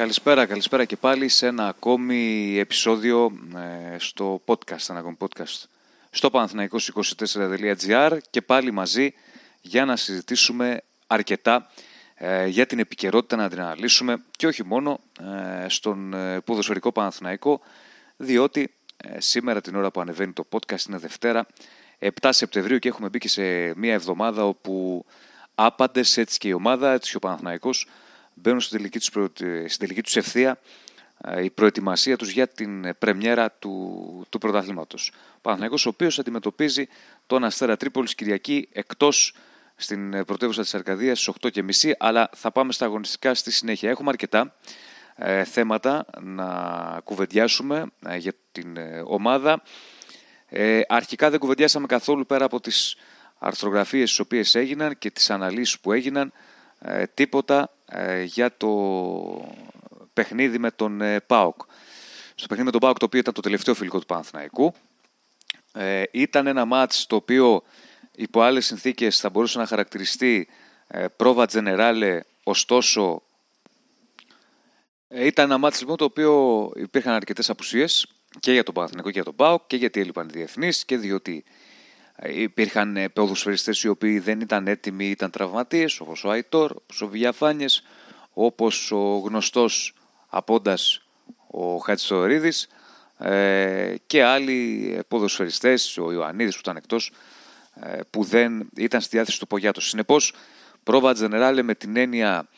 Καλησπέρα, καλησπέρα και πάλι σε ένα ακόμη επεισόδιο ε, στο podcast, ένα ακόμη podcast στο panαθηναϊκός24.gr και πάλι μαζί για να συζητήσουμε αρκετά ε, για την επικαιρότητα, να την αναλύσουμε και όχι μόνο ε, στον ποδοσφαιρικό Παναθηναϊκό διότι σήμερα την ώρα που ανεβαίνει το podcast είναι Δευτέρα 7 Σεπτεμβρίου και έχουμε μπει και σε μια εβδομάδα όπου άπαντες έτσι και η ομάδα, έτσι και ο Παναθηναϊκός μπαίνουν στην τελική τους, στην τελική τους ευθεία ε, η προετοιμασία τους για την πρεμιέρα του, του πρωταθλήματος. Ο Παναθηναϊκός ο οποίος αντιμετωπίζει τον Αστέρα Τρίπολης Κυριακή εκτός στην πρωτεύουσα της Αρκαδίας στις 8.30 αλλά θα πάμε στα αγωνιστικά στη συνέχεια. Έχουμε αρκετά ε, θέματα να κουβεντιάσουμε ε, για την ομάδα. Ε, αρχικά δεν κουβεντιάσαμε καθόλου πέρα από τις αρθρογραφίες τις οποίες έγιναν και τις αναλύσεις που έγιναν ε, τίποτα ε, για το παιχνίδι με τον ε, ΠΑΟΚ. Στο παιχνίδι με τον ΠΑΟΚ το οποίο ήταν το τελευταίο φιλικό του Παναθηναϊκού ήταν ένα μάτς το οποίο υπό άλλες συνθήκες θα μπορούσε να χαρακτηριστεί πρόβα τζενεράλε ωστόσο ήταν ένα μάτς λοιπόν το οποίο υπήρχαν αρκετές απουσίες και για τον Παναθηναϊκό και για τον ΠΑΟΚ και γιατί έλειπαν οι διεθνείς και διότι Υπήρχαν ε, ποδοσφαιριστές οι οποίοι δεν ήταν έτοιμοι, ήταν τραυματίες, όπως ο Αϊτόρ, όπως ο Βιαφάνιες, όπως ο γνωστός απόντας ο Χατζηθορίδης ε, και άλλοι ποδοσφαιριστές, ο Ιωαννίδης που ήταν εκτός, ε, που δεν ήταν στη διάθεση του Πογιάτος. Συνεπώς, πρόβα τζενεράλε με την έννοια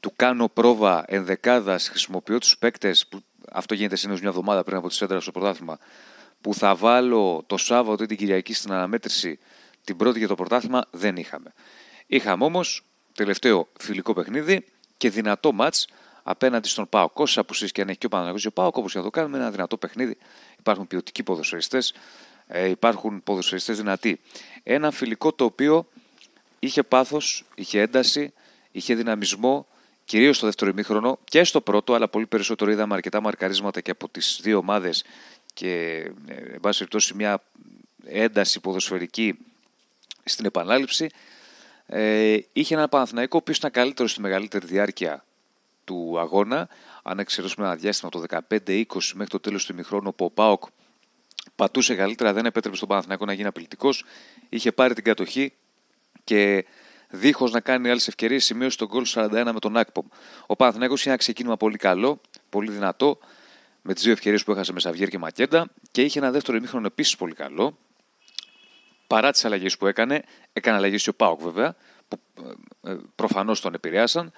του κάνω πρόβα ενδεκάδας, χρησιμοποιώ τους παίκτες, που αυτό γίνεται συνήθως μια εβδομάδα πριν από τη σέντρα στο πρωτάθλημα, που θα βάλω το Σάββατο ή την Κυριακή στην αναμέτρηση την πρώτη για το πρωτάθλημα δεν είχαμε. Είχαμε όμως τελευταίο φιλικό παιχνίδι και δυνατό ματ απέναντι στον Πάο. Όσε απουσίε και αν έχει και ο Παναγιώτης ο Πάο, όπως για το κάνουμε, ένα δυνατό παιχνίδι. Υπάρχουν ποιοτικοί ποδοσφαιριστές, ε, υπάρχουν ποδοσφαιριστές δυνατοί. Ένα φιλικό το οποίο είχε πάθος, είχε ένταση, είχε δυναμισμό, κυρίως στο δεύτερο ημίχρονο και στο πρώτο, αλλά πολύ περισσότερο είδαμε αρκετά μαρκαρίσματα και από τις δύο ομάδες και ε, εν πάση περιπτώσει μια ένταση ποδοσφαιρική στην επανάληψη ε, είχε ένα Παναθηναϊκό που ήταν καλύτερος στη μεγαλύτερη διάρκεια του αγώνα αν εξαιρέσουμε ένα διάστημα το 15-20 μέχρι το τέλος του ημιχρόνου που ο ΠΑΟΚ πατούσε καλύτερα, δεν επέτρεπε στον Παναθηναϊκό να γίνει απειλητικός. Είχε πάρει την κατοχή και δίχως να κάνει άλλες ευκαιρίες, σημείωσε τον γκολ 41 με τον Άκπομ. Ο Παναθηναϊκός είχε ένα ξεκίνημα πολύ καλό, πολύ δυνατό με τις δύο ευκαιρίες που έχασε με Σαβιέρ και Μακέντα και είχε ένα δεύτερο ημίχρονο επίσης πολύ καλό. Παρά τις αλλαγές που έκανε, έκανε αλλαγές και ο Πάοκ βέβαια, που ε, ε, προφανώς τον επηρεάσαν.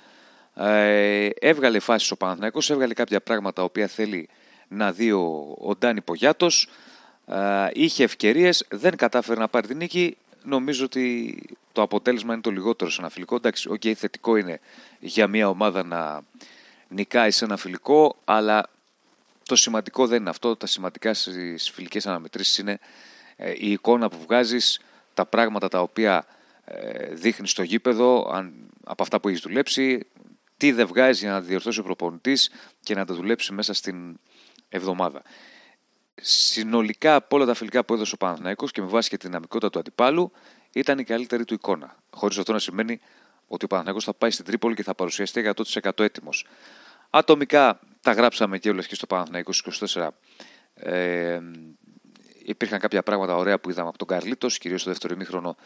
Ε, έβγαλε φάσεις ο Παναθηναϊκός, έβγαλε κάποια πράγματα οποία θέλει να δει ο, ο Ντάνι Πογιάτος. είχε ευκαιρίες, δεν κατάφερε να πάρει την νίκη. Νομίζω ότι το αποτέλεσμα είναι το λιγότερο σε ένα φιλικό. Εντάξει, okay, θετικό είναι για μια ομάδα να νικάει σε ένα φιλικό, αλλά το σημαντικό δεν είναι αυτό. Τα σημαντικά στις φιλικές αναμετρήσεις είναι ε, η εικόνα που βγάζεις, τα πράγματα τα οποία ε, δείχνεις στο γήπεδο, αν, από αυτά που έχεις δουλέψει, τι δεν βγάζει για να διορθώσει ο προπονητής και να τα δουλέψει μέσα στην εβδομάδα. Συνολικά από όλα τα φιλικά που έδωσε ο Παναθηναϊκός και με βάση και τη δυναμικότητα του αντιπάλου ήταν η καλύτερη του εικόνα. Χωρίς αυτό να σημαίνει ότι ο Παναθηναϊκός θα πάει στην Τρίπολη και θα παρουσιαστεί 100% έτοιμος. Ατομικά τα γράψαμε και όλες και στο Παναθηναϊκός 24. Ε, υπήρχαν κάποια πράγματα ωραία που είδαμε από τον Καρλίτος, κυρίως στο δεύτερο ημίχρονο,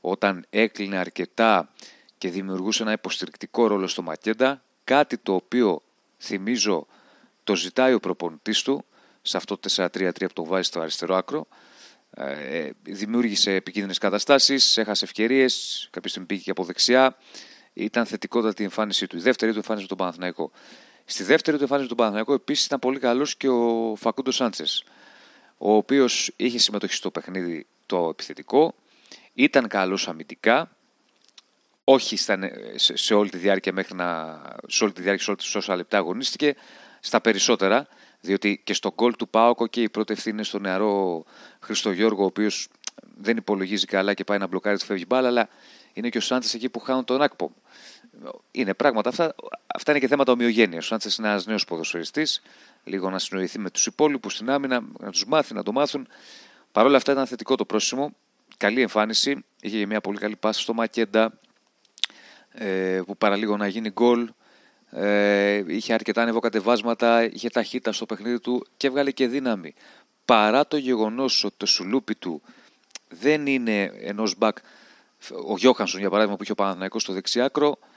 όταν έκλεινε αρκετά και δημιουργούσε ένα υποστηρικτικό ρόλο στο Μακέντα, κάτι το οποίο θυμίζω το ζητάει ο προπονητής του, σε αυτό το 4-3-3 που το βάζει στο αριστερό άκρο, ε, δημιούργησε επικίνδυνες καταστάσεις, έχασε ευκαιρίες, κάποια στιγμή πήγε και από δεξιά, ήταν θετικότατη η εμφάνισή του. Η δεύτερη του εμφάνιση με τον Παναθηναϊκό. Στη δεύτερη του εμφάνιση του Παναθηναϊκού επίσης ήταν πολύ καλός και ο Φακούντος Σάντσες, ο οποίος είχε συμμετοχή στο παιχνίδι το επιθετικό, ήταν καλός αμυντικά, όχι σε, όλη τη διάρκεια μέχρι να. σε όλη τη διάρκεια, σε όσα λεπτά αγωνίστηκε, στα περισσότερα, διότι και στο γκολ του Πάοκο και η πρώτη ευθύνη είναι στον νεαρό Χριστογιώργο, ο οποίος δεν υπολογίζει καλά και πάει να μπλοκάρει τη φεύγει μπάλα, αλλά είναι και ο Σάντσες εκεί που χάνουν τον Άκπομ. Είναι πράγματα αυτά. Αυτά είναι και θέματα ομοιογένειας. Ο Σάντσε είναι ένας νέος ποδοσφαιριστής. Λίγο να συνοηθεί με τους υπόλοιπους στην άμυνα, να τους μάθει, να το μάθουν. Παρ' όλα αυτά ήταν θετικό το πρόσημο. Καλή εμφάνιση. Είχε μια πολύ καλή πάση στο Μακέντα ε, που παραλίγο να γίνει γκολ. ε, είχε αρκετά ανεβοκατεβάσματα, είχε ταχύτητα στο παιχνίδι του και έβγαλε και δύναμη. Παρά το γεγονός ότι το σουλούπι του δεν είναι ενός μπακ, ο Γιώχανσον για παράδειγμα που είχε ο Παναθηναϊκός στο δεξιάκρο ε,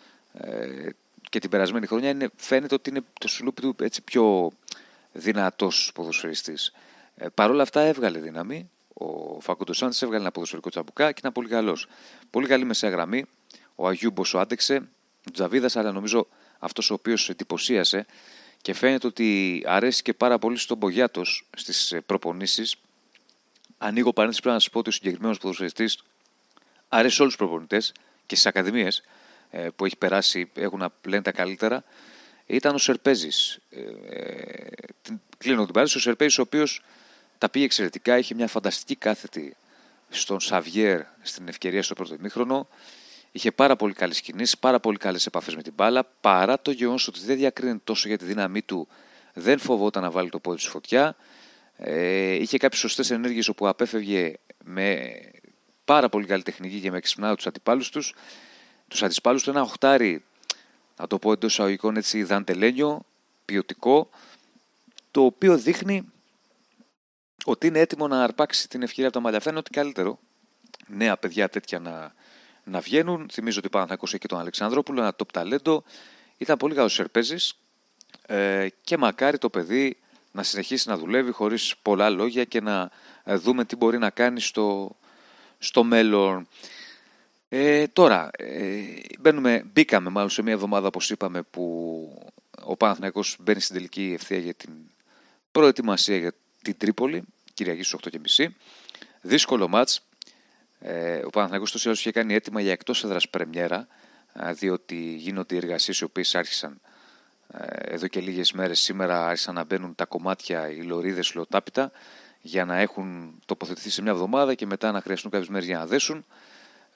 και την περασμένη χρονιά είναι, φαίνεται ότι είναι το σουλούπι του έτσι πιο δυνατός ποδοσφαιριστής. Ε, Παρ' όλα αυτά έβγαλε δύναμη. Ο Φακούντο Σάντι έβγαλε ένα ποδοσφαιρικό τσαμπουκά και ήταν πολύ καλός. Πολύ καλή μεσαία γραμμή. Ο Αγίου ο άντεξε. Ο Τζαβίδας, αλλά νομίζω αυτός ο οποίος εντυπωσίασε και φαίνεται ότι αρέσει και πάρα πολύ στον Μπογιάτος στις προπονήσεις. Ανοίγω παρένθεση πρέπει να σας πω ότι ο συγκεκριμένος ποδοσφαιριστής αρέσει σε όλους τους προπονητές και στις ακαδημίες ε, που έχει περάσει έχουν να λένε τα καλύτερα. Ήταν ο Σερπέζης. Ε, ε, κλείνω την παρένθεση. Ο Σερπέζης, ο οποίος τα πήγε εξαιρετικά, είχε μια φανταστική κάθετη στον Σαβιέρ στην ευκαιρία στο πρώτο ημίχρονο. Είχε πάρα πολύ καλές κινήσεις, πάρα πολύ καλές επαφές με την μπάλα. Παρά το γεγονός ότι δεν διακρίνει τόσο για τη δύναμή του, δεν φοβόταν να βάλει το πόδι στη φωτιά. Ε, είχε κάποιες σωστές ενέργειες όπου απέφευγε με πάρα πολύ καλή τεχνική και με εξυπνά τους αντιπάλους τους. Τους αντιπάλου του ένα οχτάρι, να το πω εντός εισαγωγικών έτσι, δαντελένιο, ποιοτικό, το οποίο δείχνει ότι είναι έτοιμο να αρπάξει την ευκαιρία από τα μαλλιά. Φαίνεται ότι καλύτερο νέα παιδιά τέτοια να, να βγαίνουν. Θυμίζω ότι πάνω θα ακούσει και τον Αλεξανδρόπουλο, ένα top talento. Ήταν πολύ καλός σερπέζης ε, και μακάρι το παιδί να συνεχίσει να δουλεύει χωρίς πολλά λόγια και να ε, δούμε τι μπορεί να κάνει στο, στο μέλλον. Ε, τώρα, ε, μπαίνουμε, μπήκαμε μάλλον σε μια εβδομάδα όπως είπαμε που ο Παναθηναϊκός μπαίνει στην τελική ευθεία για την προετοιμασία για την Τρίπολη, Κυριακής στις 8.30. Δύσκολο μάτς. Ε, ο Παναθηναϊκός τόσο είχε κάνει έτοιμα για εκτός έδρας πρεμιέρα, διότι γίνονται οι εργασίες οι οποίες άρχισαν ε, εδώ και λίγες μέρες. Σήμερα άρχισαν να μπαίνουν τα κομμάτια, οι λωρίδες λεωτάπητα, για να έχουν τοποθετηθεί σε μια εβδομάδα και μετά να χρειαστούν κάποιες μέρες για να δέσουν.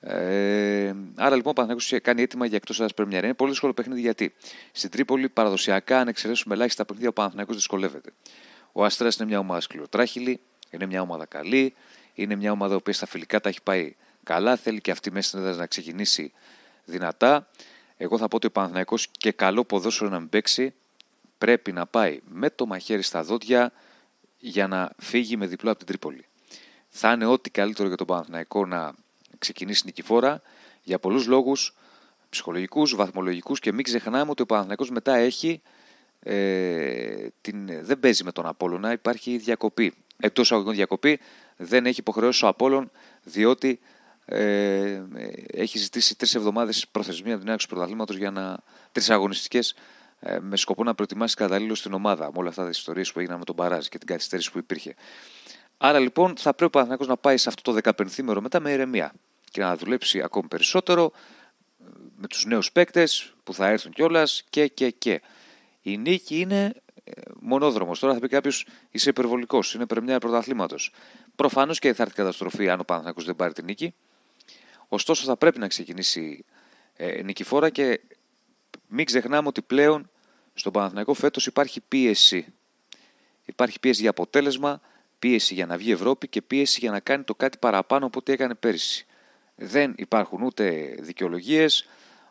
Ε, άρα λοιπόν ο Παναθηναϊκός είχε κάνει έτοιμα για εκτός έδρας πρεμιέρα. Είναι πολύ δύσκολο παιχνίδι γιατί στην Τρίπολη παραδοσιακά, αν εξαιρέσουμε ελάχιστα παιχνίδια, ο Παναθηναϊκός δυσκολεύεται. Ο Αστρέα είναι μια ομάδα σκληροτράχυλη, είναι μια ομάδα καλή, είναι μια ομάδα που στα φιλικά τα έχει πάει καλά, θέλει και αυτή μέσα στην να ξεκινήσει δυνατά. Εγώ θα πω ότι ο Παναθηναϊκός και καλό ποδόσφαιρο να μην παίξει πρέπει να πάει με το μαχαίρι στα δόντια για να φύγει με διπλό από την Τρίπολη. Θα είναι ό,τι καλύτερο για τον Παναθηναϊκό να ξεκινήσει νικηφόρα για πολλούς λόγους ψυχολογικούς, βαθμολογικούς και μην ξεχνάμε ότι ο Παναθηναϊκός μετά έχει ε, την, δεν παίζει με τον Απόλλωνα, υπάρχει διακοπή. Εκτός αγωγικών διακοπή δεν έχει υποχρεώσει ο Απόλλων διότι ε, έχει ζητήσει τρεις εβδομάδες προθεσμία την του πρωταθλήματος για να. τρεις αγωνιστικές ε, με σκοπό να προετοιμάσει καταλήλως στην ομάδα με όλα αυτά τι ιστορίες που έγιναν με τον Παράζ και την καθυστέρηση που υπήρχε. Άρα λοιπόν θα πρέπει ο Παναθηναϊκός να πάει σε αυτό το 15 μέρο μετά με ηρεμία και να δουλέψει ακόμη περισσότερο ε, με τους νέους παίκτες που θα έρθουν κιόλας και και και. Η νίκη είναι ε, μονόδρομος. Τώρα θα πει κάποιος είσαι υπερβολικός, είναι πρεμιά πρωταθλήματος. Προφανώς και θα έρθει καταστροφή αν ο Παναθηναϊκός δεν πάρει την νίκη. Ωστόσο θα πρέπει να ξεκινήσει ε, νικηφόρα και μην ξεχνάμε ότι πλέον στον Παναθηναϊκό φέτος υπάρχει πίεση. Υπάρχει πίεση για αποτέλεσμα, πίεση για να βγει Ευρώπη και πίεση για να κάνει το κάτι παραπάνω από ό,τι έκανε πέρυσι. Δεν υπάρχουν ούτε δικαιολογίες,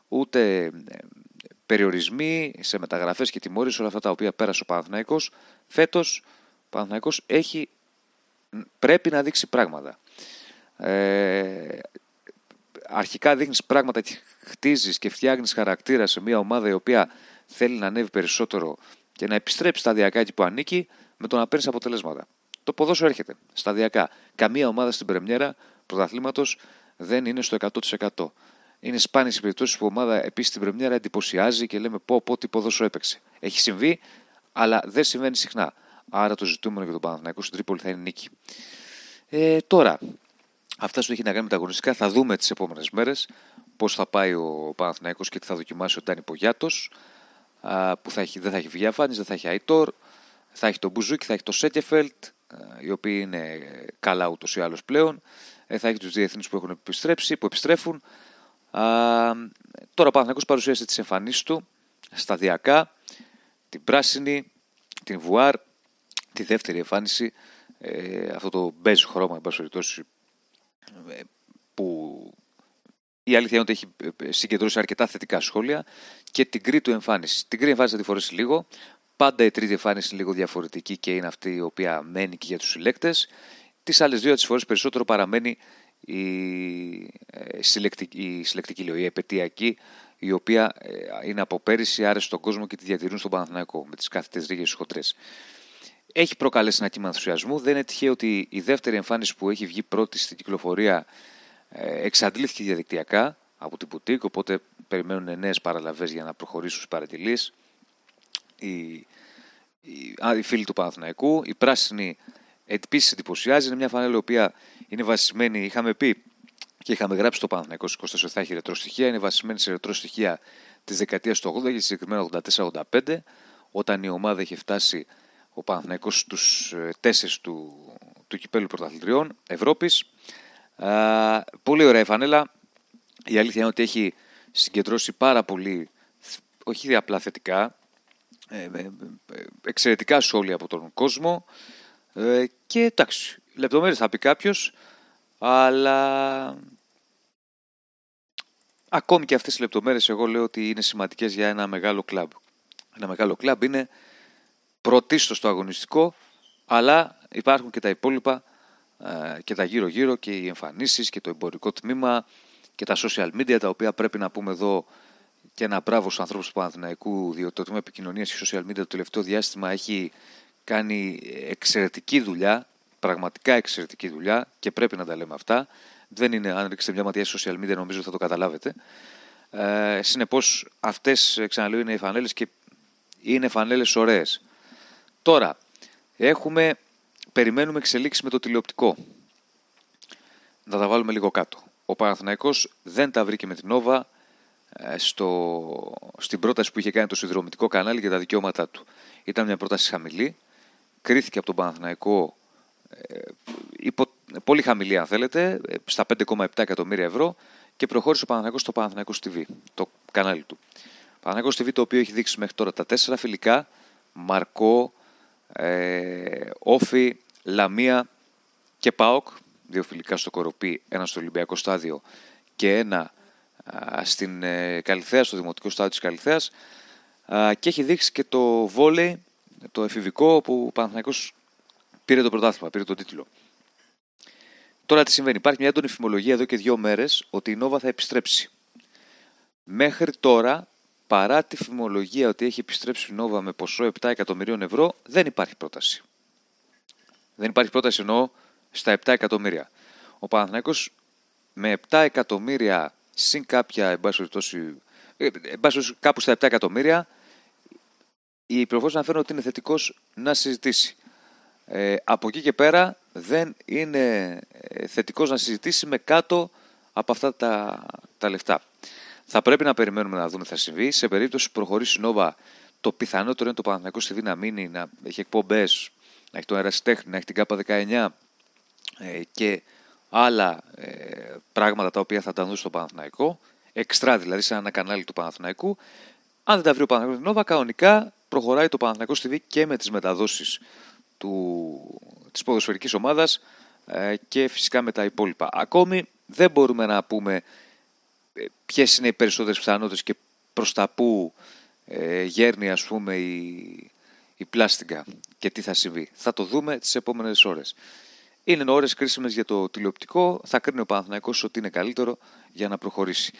ούτε ε, περιορισμοί σε μεταγραφές και τιμωρίες, όλα αυτά τα οποία πέρασε ο Παναθηναϊκός. Φέτος ο Παναθηναϊκός έχει, πρέπει να δείξει πράγματα. Ε, αρχικά δείχνεις πράγματα και χτίζεις και φτιάχνεις χαρακτήρα σε μια ομάδα η οποία θέλει να ανέβει περισσότερο και να επιστρέψει σταδιακά εκεί που ανήκει με το να παίρνεις αποτελέσματα. Το ποδόσφαιρο έρχεται σταδιακά. Καμία ομάδα στην Πρεμιέρα πρωταθλήματος δεν είναι στο 100%. Είναι σπάνιες οι περιπτώσεις που η ομάδα επίσης στην Πρεμιέρα εντυπωσιάζει και λέμε πω πω τι ποδόσφαιρο έπαιξε. Έχει συμβεί, αλλά δεν συμβαίνει συχνά. Άρα το ζητούμενο για τον Παναθηναϊκό στην Τρίπολη θα είναι νίκη. Ε, τώρα, αυτά σου έχει να κάνει με τα αγωνιστικά. Θα δούμε τις επόμενες μέρες πώς θα πάει ο Παναθηναϊκός και τι θα δοκιμάσει ο Ντάνι Πογιάτος. Που θα έχει, δεν θα έχει Βιαφάνη, δεν θα έχει Αϊτόρ, θα έχει τον Μπουζούκι, θα έχει το Σέτεφελτ, οι οποίοι είναι καλά ούτως ή άλλως πλέον. Ε, θα έχει τους διεθνείς που έχουν επιστρέψει, που επιστρέφουν. Α, τώρα ο Παναθηναϊκός παρουσίασε τις εμφανίσεις του σταδιακά, την πράσινη, την βουάρ, τη δεύτερη εμφάνιση, ε, αυτό το μπέζ χρώμα, εν πάση ε, που η αλήθεια είναι ότι έχει συγκεντρώσει αρκετά θετικά σχόλια και την κρή εμφάνιση. Την κρή εμφάνιση θα τη φορέσει λίγο. Πάντα η τρίτη εμφάνιση είναι λίγο διαφορετική και είναι αυτή η οποία μένει και για τους συλλέκτες. Τις άλλες δύο τις φορές περισσότερο παραμένει η, συλλεκτική, η συλλεκτική, η επαιτειακή, η οποία είναι από πέρυσι, άρεσε στον κόσμο και τη διατηρούν στον Παναθηναϊκό με τις κάθετες ρίγες χοντρές. Έχει προκαλέσει ένα κύμα ενθουσιασμού. Δεν είναι τυχαίο ότι η δεύτερη εμφάνιση που έχει βγει πρώτη στην κυκλοφορία ε, εξαντλήθηκε διαδικτυακά από την Πουτίκ, οπότε περιμένουν νέες παραλαβές για να προχωρήσουν στις παρατηρίε. Οι, οι, οι φίλοι του Παναθηναϊκού, η πράσινη επίσης εντυπωσιάζει. Είναι μια φανέλα η οποία είναι βασισμένη, είχαμε πει και είχαμε γράψει το Παναθηναϊκό στις 24 θα έχει ρετρό στοιχεία. Είναι βασισμένη σε ρετρό στοιχεία της δεκαετίας του 80 και συγκεκριμένα 84-85, όταν η ομάδα είχε φτάσει ο Παναθηναϊκός στους ε, τέσσερις του, του κυπέλου πρωταθλητριών Ευρώπης. Α, πολύ ωραία η φανέλα. Η αλήθεια είναι ότι έχει συγκεντρώσει πάρα πολύ, όχι απλά θετικά, ε, ε, εξαιρετικά σχόλια από τον κόσμο και εντάξει, λεπτομέρειες θα πει κάποιος, αλλά ακόμη και αυτές οι λεπτομέρειες εγώ λέω ότι είναι σημαντικές για ένα μεγάλο κλαμπ. Ένα μεγάλο κλαμπ είναι πρωτίστως το αγωνιστικό, αλλά υπάρχουν και τα υπόλοιπα ε, και τα γύρω-γύρω και οι εμφανίσεις και το εμπορικό τμήμα και τα social media τα οποία πρέπει να πούμε εδώ και ένα μπράβο στους ανθρώπους του Παναθηναϊκού διότι το τμήμα επικοινωνίας και social media το τελευταίο διάστημα έχει κάνει εξαιρετική δουλειά, πραγματικά εξαιρετική δουλειά και πρέπει να τα λέμε αυτά. Δεν είναι, αν ρίξετε μια ματιά social media νομίζω θα το καταλάβετε. Ε, συνεπώς αυτές ξαναλέω είναι οι φανέλες και είναι φανέλες ωραίες. Τώρα, έχουμε, περιμένουμε εξελίξεις με το τηλεοπτικό. Να τα βάλουμε λίγο κάτω. Ο Παναθηναϊκός δεν τα βρήκε με την Νόβα ε, στο, στην πρόταση που είχε κάνει το συνδρομητικό κανάλι για τα δικαιώματά του. Ήταν μια πρόταση χαμηλή, κρίθηκε από τον Παναθηναϊκό ε, υπο, πολύ χαμηλή αν θέλετε, ε, στα 5,7 εκατομμύρια ευρώ και προχώρησε ο Παναθηναϊκός στο Παναθηναϊκός TV, το κανάλι του. Παναθηναϊκός TV το οποίο έχει δείξει μέχρι τώρα τα τέσσερα φιλικά, Μαρκό, ε, Όφη, Λαμία και ΠΑΟΚ, δύο φιλικά στο Κοροπή, ένα στο Ολυμπιακό Στάδιο και ένα στην ε, Καλυθέας, στο Δημοτικό Στάδιο της Καλυθέας και έχει δείξει και το βόλεϊ, το εφηβικό, όπου ο Παναθηναϊκός πήρε το πρωτάθλημα, πήρε τον τίτλο. Τώρα τι συμβαίνει. Υπάρχει μια έντονη φημολογία εδώ και δύο μέρες ότι η Νόβα θα επιστρέψει. Μέχρι τώρα παρά τη φημολογία ότι έχει επιστρέψει η Νόβα με ποσό 7 εκατομμυρίων ευρώ, δεν υπάρχει πρόταση. Δεν υπάρχει πρόταση εννοώ στα 7 εκατομμύρια. Ο Παναθηναϊκός με 7 εκατομμύρια συν κάποια, εν πάση κάπου στα 7 εκατομμύρια, οι πληροφορίε αναφέρουν ότι είναι θετικός να συζητήσει. Ε, από εκεί και πέρα δεν είναι ε, θετικός να συζητήσει με κάτω από αυτά τα, τα λεφτά. Θα πρέπει να περιμένουμε να δούμε τι θα συμβεί. Σε περίπτωση που προχωρήσει η Νόβα, το πιθανότερο είναι το Παναθηναϊκό στη να μείνει, να έχει εκπομπές, να έχει το αεραστέχνη, να έχει την ΚΑΠΑ 19 ε, και άλλα ε, πράγματα τα οποία θα τα δουν στο Παναθηναϊκό. Εξτρά δηλαδή σε ένα κανάλι του Παναθηναϊκού. Αν δεν τα βρει ο Παναθηναϊκός Νόβα, κανονικά προχωράει το Παναθηναϊκό TV και με τις μεταδόσεις του, της ποδοσφαιρικής ομάδας ε, και φυσικά με τα υπόλοιπα. Ακόμη δεν μπορούμε να πούμε ποιες είναι οι περισσότερες πιθανότητες και προς τα που ε, γέρνει ας πούμε η, η πλάστικα και τι θα συμβεί. Θα το δούμε τις επόμενες ώρες. Είναι ώρες κρίσιμες για το τηλεοπτικό, θα κρίνει ο Παναθηναϊκός ότι είναι καλύτερο για να προχωρήσει.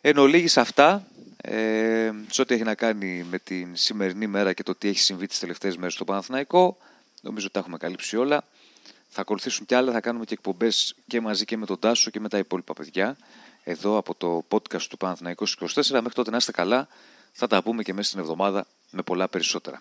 Εν ολίγης αυτά, ε, σε ό,τι έχει να κάνει με την σημερινή μέρα και το τι έχει συμβεί τις τελευταίες μέρες στο Παναθηναϊκό, νομίζω ότι τα έχουμε καλύψει όλα. Θα ακολουθήσουν κι άλλα, θα κάνουμε και εκπομπές και μαζί και με τον Τάσο και με τα υπόλοιπα παιδιά εδώ από το podcast του Παναθηναϊκού 24. Μέχρι τότε να είστε καλά. Θα τα πούμε και μέσα στην εβδομάδα με πολλά περισσότερα.